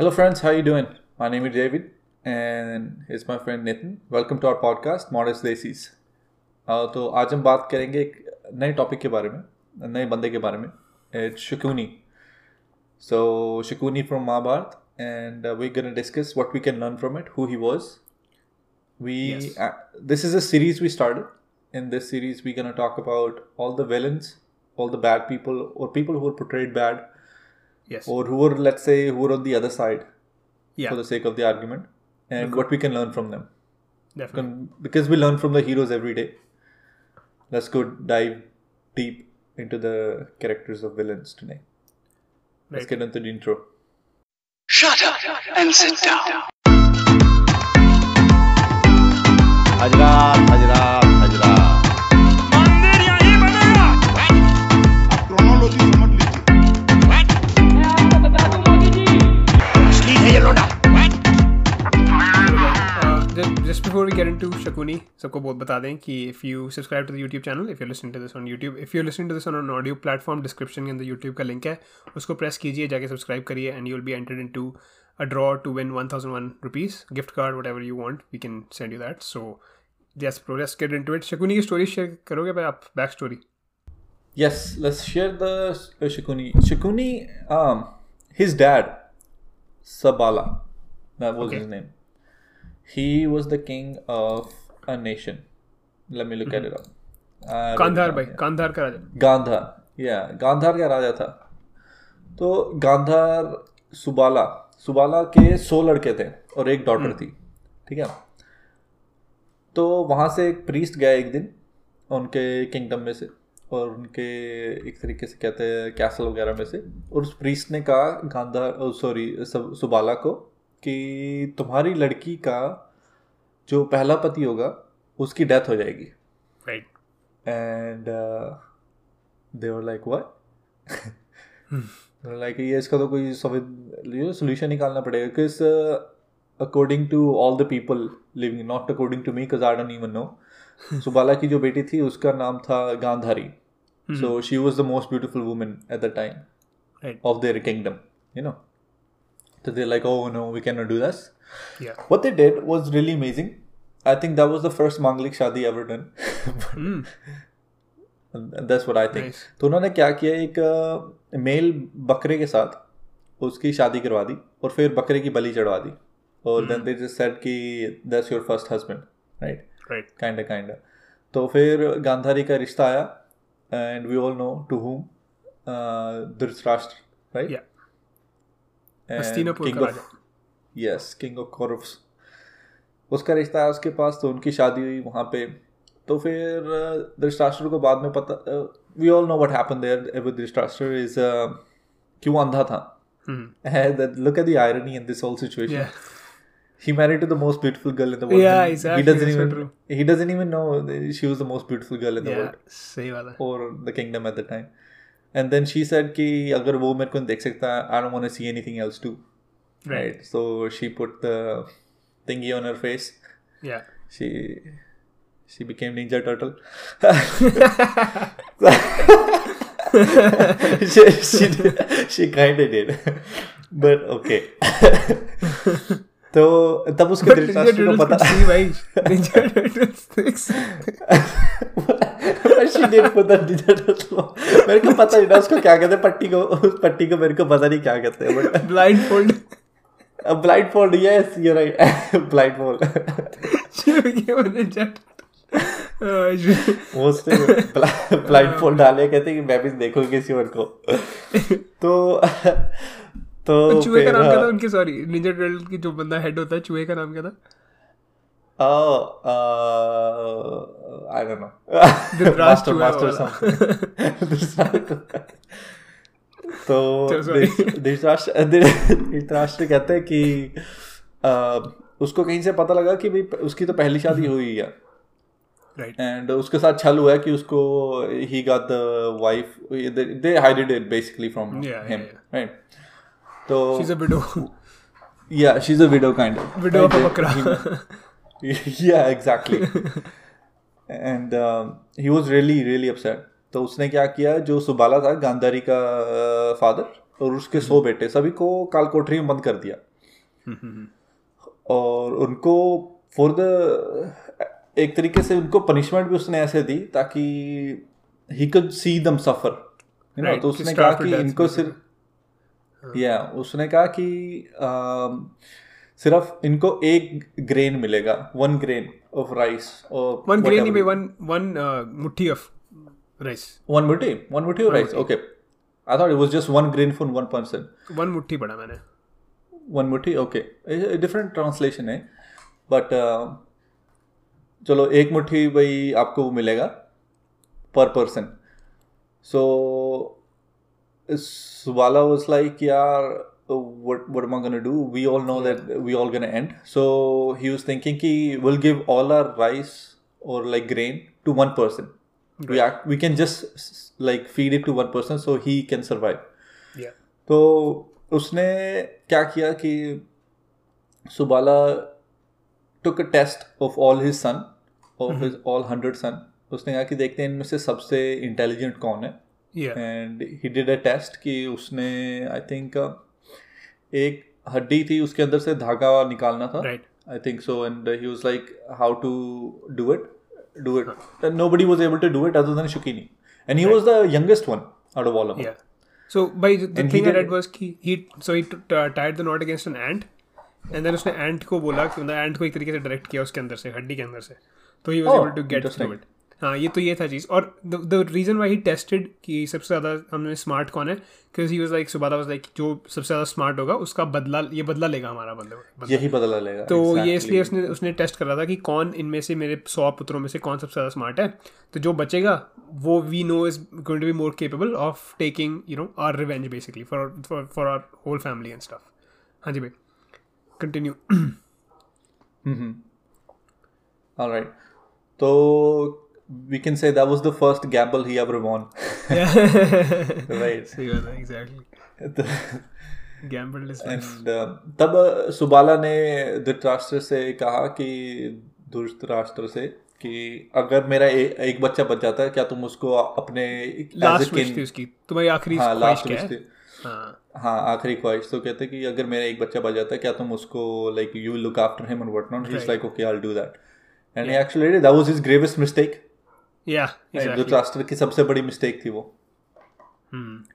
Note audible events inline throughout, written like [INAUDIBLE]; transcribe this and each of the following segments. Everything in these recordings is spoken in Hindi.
Hello, friends. How you doing? My name is David, and here's my friend Nitin. Welcome to our podcast, Modest Desis. Uh, तो आज हम बात करेंगे एक नए टॉपिक के बारे में नए बंदे के बारे में it's Shakuni so Shakuni from Mahabharata and we gonna discuss what we can learn from it who he was we Yes. uh, this is a series we started in this series we're going to talk about all the villains all the bad people or people who were portrayed bad Yes. Or who are, let's say, who are on the other side yeah. for the sake of the argument and okay. what we can learn from them. Definitely. Because we learn from the heroes every day. Let's go dive deep into the characters of villains today. Right. Let's get into the intro. Shut up and sit down. Hajrat, Hajrat. Just before we get to Shakuni सबको बहुत बता दें कि if you subscribe to the YouTube channel if you listen to this on YouTube if you listen to this on audio platform description के अंदर यूट्यूब का लिंक है उसको प्रेस कीजिए जाके सब्सक्राइब करिए and you will be entered into a draw to win one thousand one rupees gift card whatever you want we can send you that so this progress get into it Shakuni की स्टोरी शेयर करोगे आप? Back story Yes, let's share the uh, Shikuni. Shikuni, um, his dad, Sabala, that was He was the king of a nation. Let me look mm-hmm. at it up. Down भाई. कांधार का राजा गांधार या गांधार का राजा था तो गांधार सुबाला सुबाला के सौ लड़के थे और एक डॉटर थी ठीक है तो वहाँ से एक प्रीस्ट गया एक दिन उनके किंगडम में से और उनके एक तरीके से कहते हैं कैसल वगैरह में से और उस प्रीस्ट ने कहा गांधार सॉरी सुबाला को कि तुम्हारी लड़की का जो पहला पति होगा उसकी डेथ हो जाएगी। Uh, they were like what? [LAUGHS] They ये इसका तो कोई सोल्यूशन निकालना पड़ेगा because according to all the people living not according to me because I don't even know Subala की जो बेटी थी उसका नाम था Gandhari so she was the most beautiful woman at the time of their kingdom kingdom you so they're like oh no we cannot do this yeah what they did was really amazing i think that was the first manglik shadi ever done And that's what I think. Nice. तो उन्होंने क्या किया एक मेल बकरे के साथ उसकी शादी करवा दी और फिर बकरे की बलि चढ़वा दी और देन दे जस्ट सेड कि that's your first husband right right kind kind तो फिर गांधारी का रिश्ता आया and we all know to whom Dhritarashtra right yeah Hastinapur का राजा यस किंग ऑफ़ कौरव्स उसका रिश्ता है उसके पास तो उनकी शादी हुई वहाँ पे तो फिर uh, को बाद में पता we all know what happen there with Dhritarashtra is क्यों अंधा था Hmm. Look at the irony in this whole situation he married to the most beautiful girl in the world Yeah, exactly, he doesn't that's even true. he doesn't even know she was the most beautiful girl in the yeah world सही बात or the kingdom at the time and then she said कि अगर वो मेरे को नहीं देख सकता I don't want to see anything else too right right so she put the thingy on her face yeah she she became ninja turtle she she, did- she kind of did but okay तो तब उसके But को पता see भाई। [LAUGHS] Put the ninja turtle मेरे को पता नहीं था उसको क्या कहते हैं पट्टी को उस पट्टी को मेरे को पता नहीं क्या कहते हैं but blindfold blindfold yes you right blindfold a Ninja Turtle Oh, mostly blindfold डाले कहते हैं कि मैं भी देखूँगी किसी और को। तो तो चूहे का नाम क्या था उनके सॉरी Ninja Turtle की जो बंदा हेड होता है चूहे का नाम क्या था. धृतराष्ट्र [LAUGHS] master, चूहा master वाला। something. [LAUGHS] तो [LAUGHS] धृतराष्ट्र धृतराष्ट्र कहते हैं कि uh, उसको कहीं से पता लगा कि भाई उसकी तो पहली शादी हुई है right एंड उसके साथ छल हुआ है कि उसको ही got the wife they hided it basically from Yeah, yeah, him yeah. Right तो she is kind exactly and he was really really upset तो उसने क्या किया जो सुबाला था गांधारी का फादर और उसके सौ बेटे सभी को कालकोठरी में बंद कर दिया। और उनको फॉर द एक तरीके से उनको पनिशमेंट भी उसने ऐसे दी ताकि ही कुड सी दम सफ़र तो उसने कहा कि इनको सिर्फ़ या उसने कहा कि सिर्फ़ इनको एक ग्रेन मिलेगा वन ग्रेन ऑफ़ राइस और वन ग्रेन भाई वन वन मुट्ठी ऑफ़ राइस वन मुट्ठी? वन मुट्ठी of rice? okay. I thought it was just one grain for one person. One मुट्ठी पढ़ा मैंने। वन मुट्ठी? ओके डिफरेंट ट्रांसलेशन है बट चलो एक मुट्ठी भाई आपको मिलेगा पर person so Subala was like यार what what am I gonna do we all know that we all gonna end so he was thinking कि we'll give all our rice or like grain to one person Right. we act we can just like feed it to one person so he can survive या तो उसने क्या किया कि Subala took a test of all his son of his all hundred son उसने कहा कि देखते हैं इनमें से सबसे इंटेलिजेंट कौन है and he did a test कि उसने आई थिंक एक हड्डी थी उसके अंदर से धागा निकालना था right I think so, and uh, he was like, "How to do it? Do it." And nobody was able to do it other than Shukini, and he was the youngest one out of all of them. Yeah. So by the, the thing I read was कि he so he t- t- tied the knot against an ant and then उसने ant को बोला कि मतलब ant को एक तरीके से डायरेक्ट किया उसके अंदर से हड्डी के अंदर से तो he was Oh, able to get through it हाँ ये तो ये था चीज़। और the reason why he tested कि सबसे ज़्यादा हमने स्मार्ट कौन है क्योंकि he was like Subala was like जो सबसे ज़्यादा स्मार्ट होगा उसका बदला ये बदला लेगा हमारा बंदे यही बदला लेगा तो exactly. ये इसलिए उसने उसने टेस्ट करा था कि कौन इनमें से मेरे सौ पुत्रों में से कौन सबसे ज़्यादा स्मार्ट है। तो जो बचेगा वो we know is going to be more capable of taking you know our revenge basically for for our whole family and stuff हाँ जी भाई continue right right. We can say that was the first gamble he ever won. yeah. [LAUGHS] right. बात है exactly gamble is life and तब uh, सुबाला ने धृतराष्ट्र से कहा कि धृतराष्ट्र से कि अगर मेरा ए, एक बच्चा बच जाता है क्या तुम उसको अपने लास्ट विश थी उसकी। तुम्हारी आखिरी हाँ लास्ट विश थी। हाँ। हाँ आखिरी ख्वाहिश। तो कहते कि अगर मेरा एक बच्चा बच जाता है क्या तुम उसको like you look after him and what not he is. Like okay I will do that and he actually that was his gravest mistake या धृतराष्ट्र की सबसे बड़ी मिस्टेक थी वो।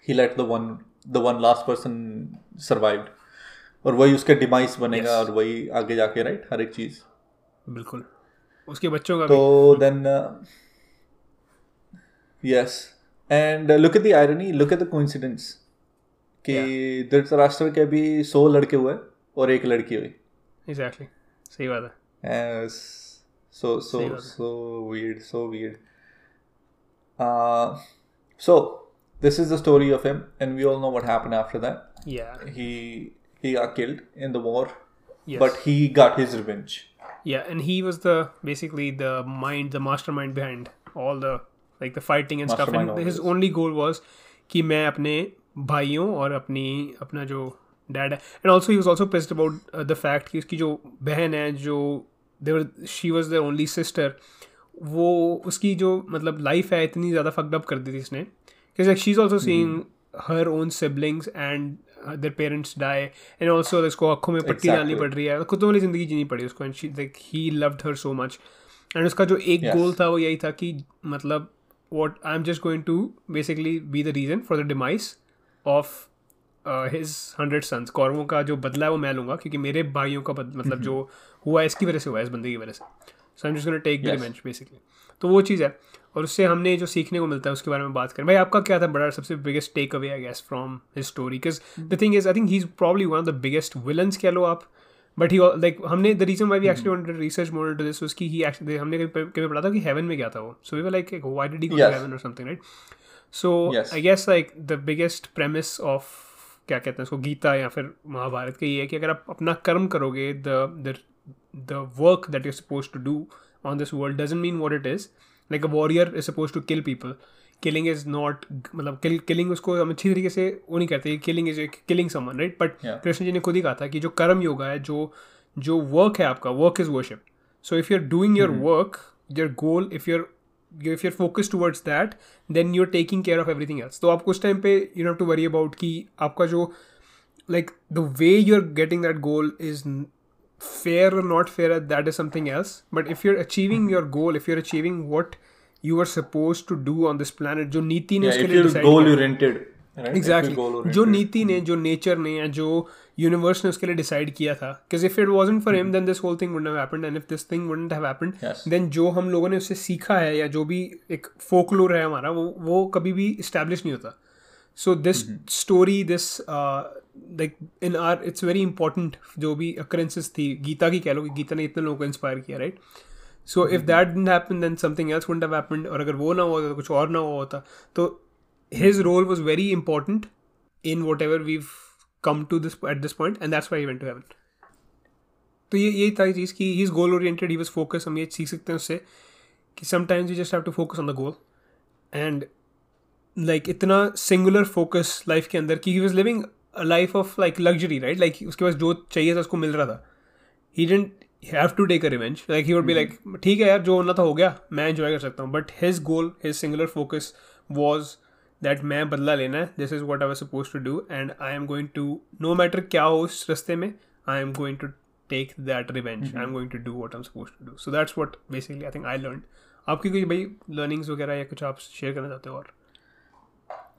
He let the one the one last person survived और वही उसका डिमाइस बनेगा Yes. और वही आगे जाके राइट हर एक चीज़। बिल्कुल। उसके बच्चों का तो then yes and look at the irony look at the coincidence कि धृतराष्ट्र के भी सौ लड़के हुए और एक लड़की हुई। एग्जैक्टली सही बात है। Yes. So so Same. so weird, so weird. Uh, so this is the story of him, and we all know what happened after that. या He he got killed in the war, Yes. but he got his revenge. Yeah, and he was the basically the mind, the mastermind behind all the like the fighting and stuff. Mastermind And all his this. only goal was कि मैं अपने भाइयों और अपनी अपना जो डैड है and also he was also pissed about the fact कि उसकी जो बहन है जो देवर she was the only sister वो उसकी जो मतलब लाइफ है इतनी ज़्यादा फकडअप कर दी थी इसने। क्योंकि she is also seen her own siblings and their parents die and also इसको आँखों में पट्टी डालनी पड़ रही है। खुदों तो वाली मतलब ज़िंदगी जीनी पड़ी उसको and she like he loved her so much and उसका जो एक गोल था वो यही था कि मतलब what I am just going to basically be the reason for the demise of his hundred sons कौरवों का जो बदला है वो मैं लूँगा क्योंकि मेरे भाइयों का मतलब जो हुआ है इसकी वजह से हुआ है इस बंदे की वजह से। So I am just gonna take the. Revenge basically तो वो चीज़ है। और उससे हमने जो सीखने को मिलता है उसके बारे में बात करें। भाई आपका क्या था बड़ा सबसे biggest takeaway I guess from his story because the thing is I think he is probably one of the biggest villains कह लो आप। बट ही लाइक हमने the reason why we actually wanted research more into this उसकी ही एक्चुअली हमने कभी कभी पढ़ा था कि हेवन में गया था वो। So we were like why did he go to heaven or something right so I guess like the biggest premise of क्या कहते हैं उसको गीता या फिर महाभारत का ये है कि अगर आप अपना कर्म करोगे the the work that you suppose to do on this world doesn't mean what it is like a warrior is suppose to kill people killing is not मतलब किलिंग उसको हम अच्छी तरीके से वो नहीं कहते killing is killing summon right but Yeah. Krishna ji ने खुद ही कहा था कि जो कर्म योगा है जो जो वर्क है आपका work is worship so if you are doing your work your goal if you're if you're focused towards that then you're taking care of everything else. तो आपको उस टाइम पे you have to worry about कि आपका जो like the way you're getting that goal is n- fair or not fair that is something else but if you're achieving your goal if you're achieving what you were supposed to do on this planet जो नीति ने Yeah, उसके लिए oriented, right? If एग्जैक्टली जो. नीति ने जो नेचर ने या जो यूनिवर्स ने उसके लिए डिसाइड किया था because if it wasn't for him then this whole thing have happened and if this thing wouldn't have happened. Then जो हम लोगों ने उससे सीखा है या जो भी एक फोकलोर है हमारा वो वो कभी भी इस्टेब्लिश नहीं होता so this story this like in our it's very important जो भी अक्रेंसेस थी गीता की कह लो कि गीता ने इतने लोगों को इंस्पायर किया right so if that didn't happen then something else have happened और अगर वो ना हुआ होता तो कुछ और ना हुआ होता तो his role was very important in whatever we come to this at this point and why he went to heaven. तो ये यही था चीज़ कि he is goal oriented he was focus हम ये सीख सकते हैं उससे कि sometimes you just have to focus on the goal and like इतना सिंगुलर फोकस लाइफ के अंदर कि he was living life of like luxury right like उसके पास जो चाहिए था उसको मिल रहा था। He didn't have to take a revenge like he would be like ठीक है यार जो होना था हो गया मैं इन्जॉय कर सकता हूँ. But his goal his singular focus was that मैं बदला लेना है। This is what I was suppose to do and I am going to no matter क्या हो उस रस्ते में I am going to take that revenge I am going to do what I am suppose to do so that's what basically I think I learn आपकी कोई भाई लर्निंग्स वगैरह या कुछ आप शेयर करना चाहते हो और?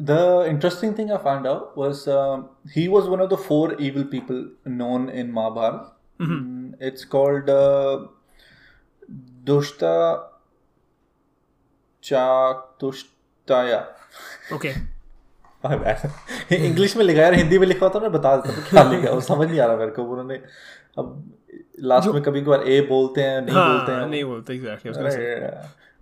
The interesting thing I found out was um, he was one of the four evil people known in Mahabharata. Mm, It's called uh, Dushta Chatushtaya. Okay [LAUGHS] English [LAUGHS] में लिखा है यार हिंदी में लिखा होता ना बता देता तो क्या लिखा है वो समझ नहीं आ रहा मेरे को उन्होंने अब लास्ट में कभी कभार ए बोलते हैं नहीं बोलते हाँ हैं नहीं बोलते एग्जैक्टली अरे,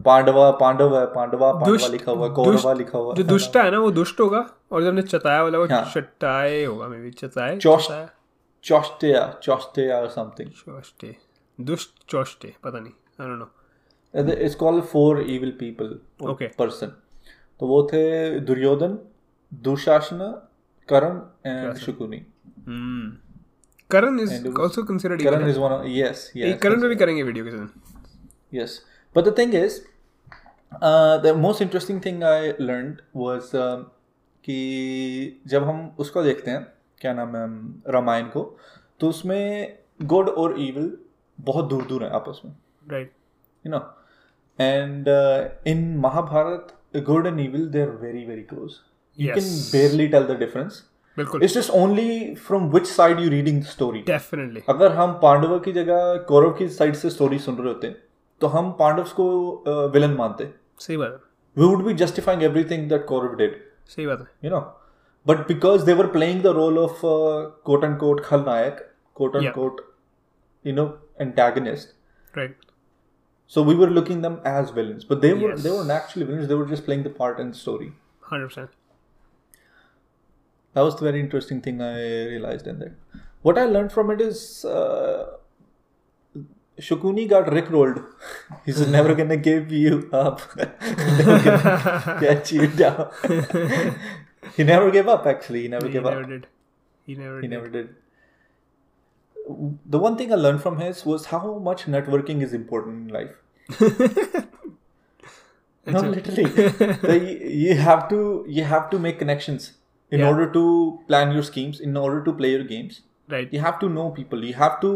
पांडवा पांडव है पांडवा पांडवा लिखा हुआ कौरवा लिखा हुआ जो दुष्ट है ना वो दुष्ट होगा और जब ने चताया वाला वो हाँ। चटाए होगा मे बी चताए चौष्टया चौष्टया or something चौष्टे दुष्ट चौष्टे पता नहीं I don't know it's called four evil people Okay. Person तो वो थे Duryodhana Dushasana Karna and Shakuni. Karna is also considered Karna is one yes yes Karna पे भी करेंगे वीडियो किसी दिन। Yes, but the thing is, the most interesting thing I learn was कि जब हम उसको देखते हैं क्या नाम है रामायण को तो उसमें गुड और ईविल बहुत दूर दूर है आपस में। Right you know and in Mahabharata good and evil they are very very close you can barely tell the difference बिल्कुल it's just only from which side you reading story definitely अगर हम पांडव की जगह कौरव की साइड से स्टोरी सुन रहे होते हैं तो हम पांडव को विलन मानते सही बात है we would be justifying everything that Kaurava did सही बात है you know but because they were playing the role of quote and quote खलनायक quote and Yeah. Quote you know antagonist right so we were looking them as villains but they were Yes. they weren't actually villains they were just playing the part in the story 100% that was the very interesting thing i realized in there what i learned from it is uh, Shukuni got rickrolled. He's never [LAUGHS] gonna give you up. [LAUGHS] [LAUGHS] get you down. he never gave up. Actually, he never he gave never up. did he never did. He did never did. The one thing I learned from his was how much networking is important in life. no, literally, The- you have to you have to make connections in Yeah. order to plan your schemes, in order to play your games. right You have to know people. You have to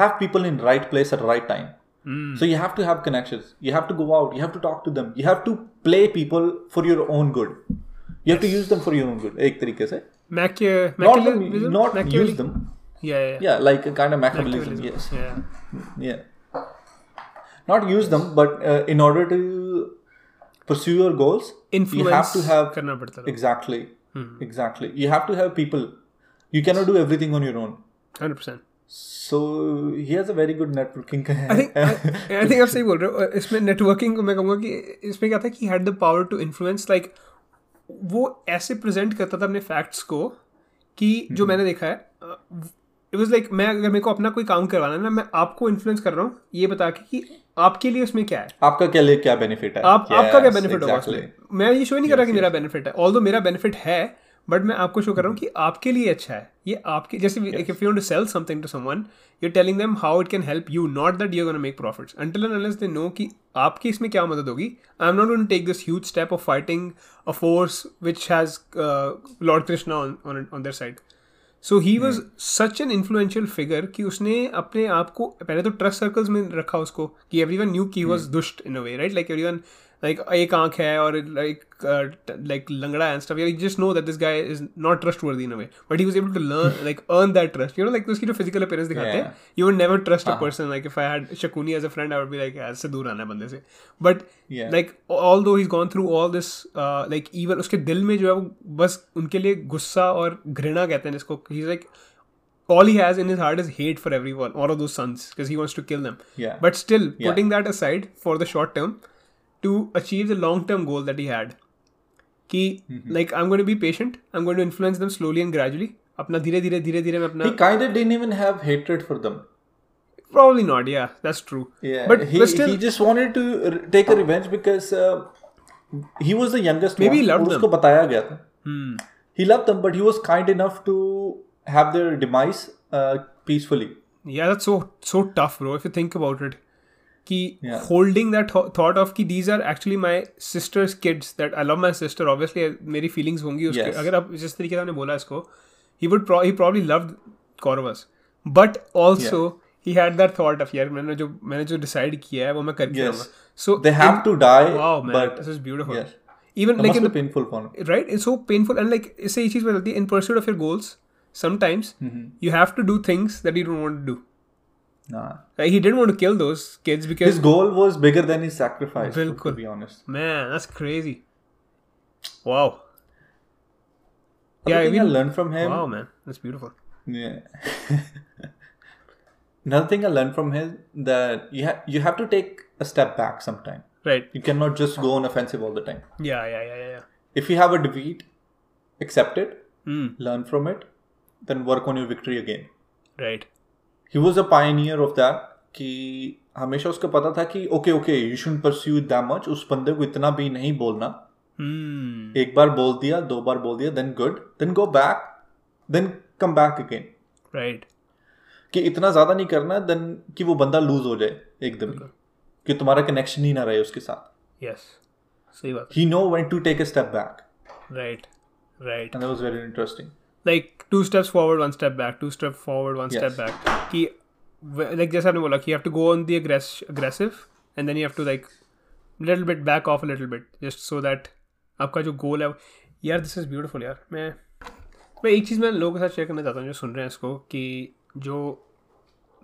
have people in right place at right time. Hmm. So you have to have connections. You have to go out. You have to talk to them. You have to play people for your own good. You have to use them for your own good. एक तरीके से. Mac Not, Machiavelli- not use Machiavelli? them. yeah yeah Yeah, like a kind of Machiavellism. Machiavellism. Yes. yeah Yeah. Not use them, but uh, in order to pursue your goals, influence you have to have करना पड़ता था exactly, exactly. You have to have people. You cannot do everything on your own. 100% So He has a very good networking. I think I, I आप सही बोल रहे हो। इसमें नेटवर्किंग को मैं कहूँगा कि इसमें क्या था कि had the power to influence like वो ऐसे प्रेजेंट करता था अपने फैक्ट्स को कि जो मैंने देखा है इट वाज लाइक मैं अगर मेरे को अपना कोई काम करवाना है ना मैं आपको इन्फ्लुएंस कर रहा हूँ ये बता के कि आपके लिए उसमें क्या है। आपका क्या लिए क्या बेनिफिट है? आप yes, आपका क्या Yes, बेनिफिट होगा exactly. उसमें। मैं ये शो ही नहीं कर रहा कि मेरा बेनिफिट है। ऑल मेरा बेनिफिट है बट मैं आपको शो कर रहा हूँ कि आपके लिए अच्छा है। ये आपके जैसे if you to sell something to someone you telling them how it can help you not that you gonna make profits until and unless they know कि आपकी इसमें क्या मदद होगी I am not going take this huge step of fighting a force which has lord Krishna on on their side so he was such an influential figure कि उसने अपने आप को पहले तो ट्रस्ट सर्कल्स में रखा उसको कि एवरी वन न्यू की वॉज़ दुष्ट in a way right like everyone like एक आंख है और लाइक लाइक लंगड़ा and stuff you just know that this guy is not trustworthy in a way but he was able to learn like earn that trust you know like उसकी जो फिजिकल अपीयरेंस दिखाते हैं you would never trust a person like if I had Shakuni as a friend I would be like ऐसे दूर आना है बंदे से but Yeah. Like although he gone through all this like even उसके दिल में जो है वो बस उनके लिए गुस्सा और घृणा कहते हैं जिसको he like all he has in his heart is hate for everyone, all of those sons, because he wants to kill them. Yeah. But still, Yeah. putting that aside for the short term, to achieve the long term goal that he had, कि like I'm going to be patient, I'm going to influence them slowly and gradually. अपना धीरे धीरे धीरे धीरे मैं अपना He kind of didn't even have hatred for them. probably not yeah that's true Yeah, but he, but still he just wanted to r- take a revenge because uh, he was the youngest Maybe one. he loved और them. उसको बताया गया था. hmm, He loved them, but he was kind enough to have their demise uh, peacefully. yeah that's so so tough bro if you think about it कि that thou- thought of कि these are actually my sister's kids that I love my sister obviously मेरी feelings होंगी उसके Yes. अगर आप जिस तरीके से आपने बोला इसको he would pro- he probably loved Kauravas but also he had that thought of यार मैंने जो मैंने जो decide किया है वो मैं करके Yes. रहूँगा so They have in- to die, wow man but this is beautiful yes. even like in the painful for him. right it's so painful and like इससे ये चीज़ पता चलती in pursuit of your goals sometimes Mm-hmm. you have to do things that you don't want to do Nah. Like, he didn't want to kill those kids because. His goal was bigger than his sacrifice, bilkul. to be honest. Man, that's crazy. Wow. Yeah, I, mean, I learned from him. Wow, man. That's beautiful. Yeah. [LAUGHS] Another thing I learned from him that you, ha- you have to take a step back sometime. Right. You cannot just go on offensive all the time. Yeah, yeah, yeah, yeah. yeah. If you have a defeat, accept it, mm. learn from it, then work on your victory again. Right. He was a pioneer of that कि हमेशा उसको पता था कि okay okay you should pursue that much उस बंदे को इतना भी नहीं बोलना Hmm. एक बार बोल दिया दो बार बोल दिया then good then go back then come back again Right. कि इतना ज़्यादा नहीं करना देन कि वो बंदा लूज हो जाए एकदम ही कि तुम्हारा कनेक्शन ही ना रहे उसके साथ Yes. सही बात he know when to take a step back Right. Right. And that was very interesting like two steps forward one step back two step forward one step back कि लाइक जैसे आपने बोला कि have to go on the aggressive and then you to like little bit back off little bit just so that आपका जो गोल है यार दिस इज़ ब्यूटिफुल यार। मैं मैं एक चीज़ मैं लोगों के साथ शेयर करना चाहता हूँ जो सुन रहे हैं इसको कि जो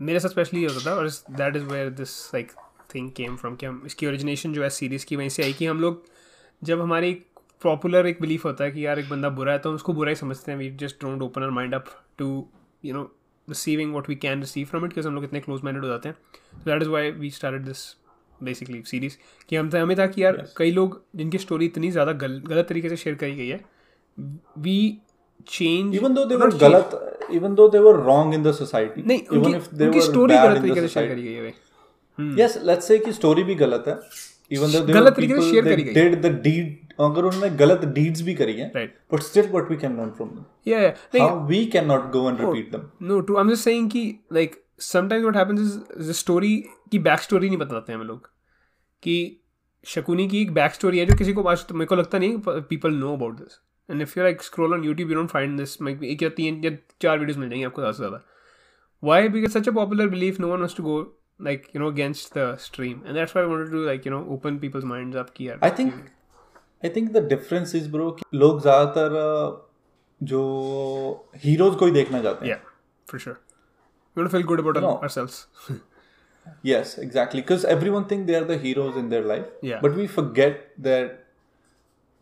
मेरे साथ स्पेशली ये होता था और that is where this like thing came from कि हम इसकी ओरिजिनेशन जो है सीरीज़ की वहीं से आई कि हम लोग जब हमारी पॉपुलर एक बिलीफ होता है कि यार एक बंदा बुरा है तो हम उसको बुरा ही समझते हैं। We just don't open our mind up to you know receiving what we can receive from it because हम लोग इतने क्लोज माइंडेड हो जाते हैं। That is why we started this basically series कि हम हमें था कि यार yes. कई लोग जिनकी स्टोरी इतनी ज़्यादा गल, गलत तरीके से शेयर करी गई है we change even though they were galat even though they were wrong in the society नहीं if they उनकी were स्टोरी गलत तरीके से शेयर करी गई है भाई। Yes let's say कि स्टोरी भी गलत है even though they गलत तरीके से they करी गई। did the deed अगर उन्होंने गलत deeds भी करी हैं but still what we can learn from them? या या नहीं how we cannot go and repeat them. No to I am just saying कि like sometimes what happens is the story की बैक स्टोरी नहीं बताते हैं हम लोग। कि शकुनी की एक बैक स्टोरी है जो किसी को आज तो मेरे को लगता नहीं people know about this and if you like scroll on YouTube you don't find this एक या तीन या चार वीडियोस मिल जाएँगे आपको ज़्यादा से ज़्यादा। Why because such a popular belief no one was to go like you know against the stream. And that's why i wanted to like you know open people's minds up yaar I think I think the difference is bro लोग ज़्यादातर जो हीरोज को ही देखना चाहते हैं। For sure we don't feel good about ourselves yes exactly because everyone think they are the heroes in their life but we forget that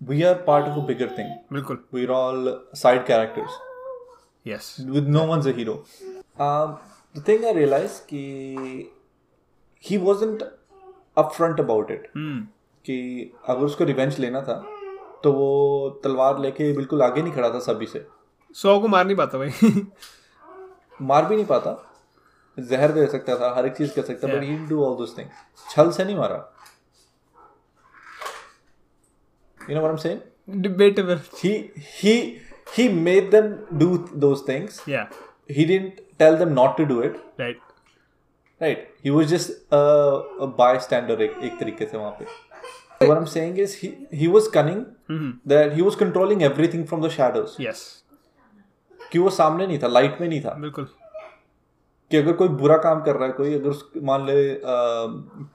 we are part of a bigger thing बिल्कुल। We are all side characters yes with no one is a hero the thing I realize कि he wasn't upfront about it hmm कि अगर उसको रिवेंज लेना था तो वो तलवार लेके बिल्कुल आगे नहीं खड़ा था सभी से। सौ को मार नहीं पाता भाई। मार भी नहीं पाता जहर दे सकता था हर एक चीज़ कर सकता but he do all those thing छल से नहीं मारा। You know what I am saying he he made them do those things yeah. He didn't tell them not to do it right. Right. He was just a, a bystander एक, एक तरीके से वहाँ पे। So what I'm saying is he he was cunning mm-hmm. that he was controlling everything from the shadows. Yes. कि वो सामने नहीं था लाइट में नहीं था। बिल्कुल। कि अगर कोई बुरा काम कर रहा है कोई अगर मान ले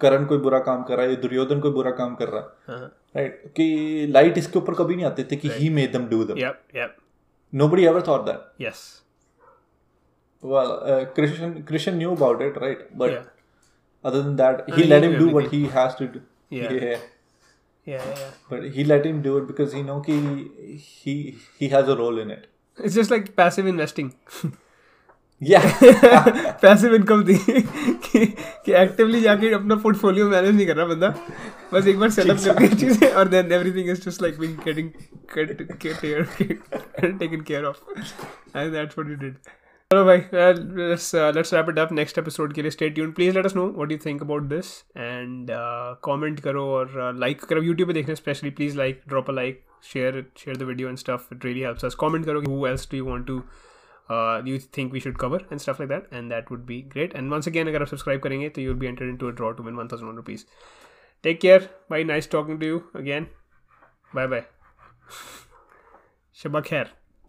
करण कोई बुरा काम कर रहा है दुर्योधन कोई बुरा काम कर रहा है राइट uh-huh. right? कि लाइट इसके ऊपर कभी नहीं आते थे कि he made them do them yup yup nobody ever thought that yes well Krishna Krishna knew about it right but other than that he let him do what he has to do या yeah yeah, yeah. but he let him do it because he know कि he he has a role in it. It's just like passive investing. [LAUGHS] Yeah. Passive income थी कि कि एक्टिवली जाके अपना पोर्टफोलियो मैनेज नहीं कर रहा बंदा बस एक बार सेटअप करके चीज़ें और then everything is just like being getting taken care of and that's what you did चलो भाई let's let's wrap it up next episode के लिए stay tune please let us know what you think about this and comment करो और लाइक करो यूट्यूब पे देखना specially please like drop a like share share the video and stuff it really helps us comment करो who else do you want to uh, you think we should cover and stuff like that and that would be great and once again अगर आप subscribe करेंगे तो you'll be entered into a draw to win 1001 rupees take care bye nice talking to you again bye bye Shabak khair